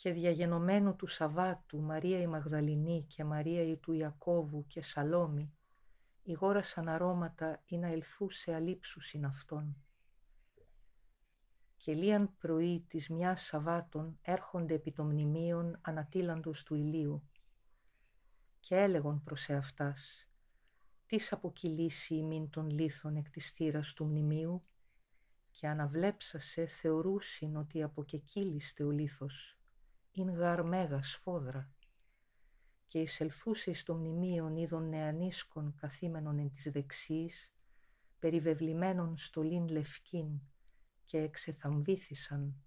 και διαγενομένου του Σαββάτου Μαρία η Μαγδαληνή και Μαρία η του Ιακώβου και Σαλόμη, ηγόρασαν αρώματα ή να ελθούσε αλήψουσιν αυτόν. Και λίαν πρωί της μιας Σαββάτων έρχονται επί των μνημείων ανατήλαντος του ηλίου και έλεγον προς εαυτάς «Τις αποκυλήσει ημίν των λίθων εκ της θύρας του μνημείου» και αναβλέψασε θεωρούσιν ότι αποκεκύλιστε ο λίθος «ειν γαρ μέγα σφόδρα» και εισελθούσε στο μνημείον είδων νεανίσκων καθήμενων εν της δεξής, περιβεβλημένων στολήν λευκήν και εξεθαμβήθησαν.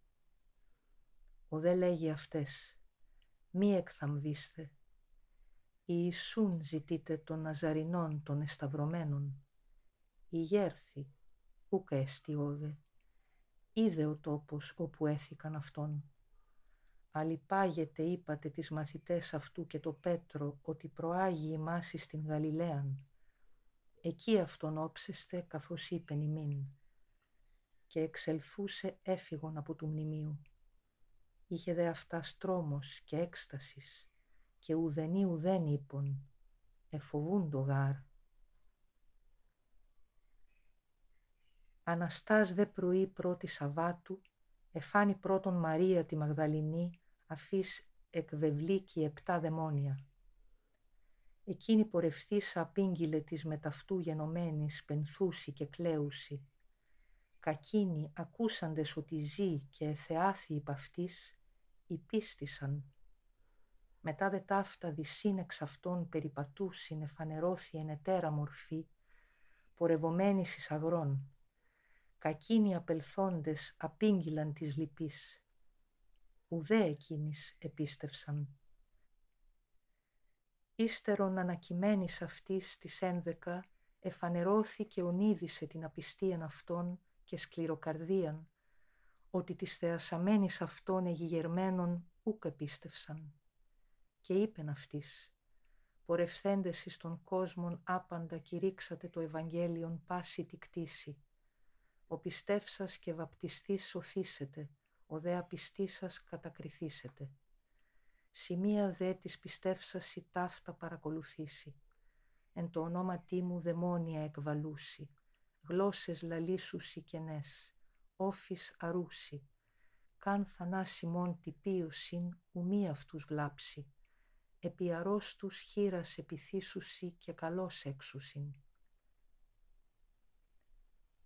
Ο δε λέγει αυτές, μη εκθαμβήστε, Ιησούν ζητείτε των Ναζαρινών των εσταυρωμένων. Ηγέρθη, ούκα εστιώδε, είδε ο τόπος όπου έθηκαν αυτόν. Αλυπάγεται είπατε τις μαθητές αυτού και το Πέτρο ότι προάγει η μάση στην Γαλιλαίαν. Εκεί αυτόν όψεστε καθώς είπεν ημίν. Και εξελθούσε έφυγον από του μνημείου. Είχε δε αυτάς στρώμος και έκστασης και ουδενή ουδέν είπων, εφοβούν το γάρ. Αναστάς δε πρωί πρώτη Σαββάτου, εφάνει πρώτον Μαρία τη Μαγδαληνή, αφής εκβεβλίκη επτά δαιμόνια. Εκείνη πορευθήσα απήγγειλε της μεταυτού γενομένης, πενθούση και κλαίουση. Κακίνοι ακούσαντες ότι ζει και εθεάθη υπ' αυτής, υπίστησαν μετά δε ταύτα δυσύνεξ αυτών περιπατούσιν εφανερώθη εν ετέρα μορφή, πορευομένης εις αγρών. Κακίνοι απελθόντες απήγγυλαν της λυπής. Ουδέ εκείνης επίστευσαν. Ύστερον ανακειμένης αυτής της ένδεκα, εφανερώθηκε ονείδησε την απιστίαν αυτών και σκληροκαρδίαν, ότι της θεασαμένης αυτών εγιγερμένων ούκ επίστευσαν και είπεν αυτής «Πορευθέντες εις τον κόσμον άπαντα κηρύξατε το Ευαγγέλιον πάση τη κτήση. Ο πιστεύσας και βαπτιστής σωθήσετε, ο δε απιστής σας κατακριθήσετε. Σημεία δε της πιστεύσας η ταύτα παρακολουθήσει. Εν το ονόματί μου δαιμόνια εκβαλούσι, γλώσσες λαλήσουσι κενές, όφης αρούσι, καν θανάσιμον τυπίωσιν ουμή αυτούς βλάψει επί αρρώστους χείρας επιθύσουσι και καλός έξουσιν.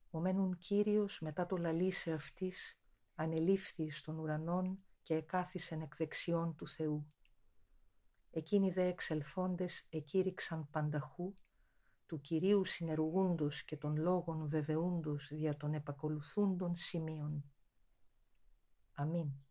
Ο μένουν Κύριος μετά το λαλίσε αυτής ανελήφθη στον ουρανόν και εκάθισεν εκ δεξιών του Θεού. Εκείνοι δε εξελθόντες εκήρυξαν πανταχού, του Κυρίου συνεργούντος και των λόγων βεβαιούντος δια των επακολουθούντων σημείων. Αμήν.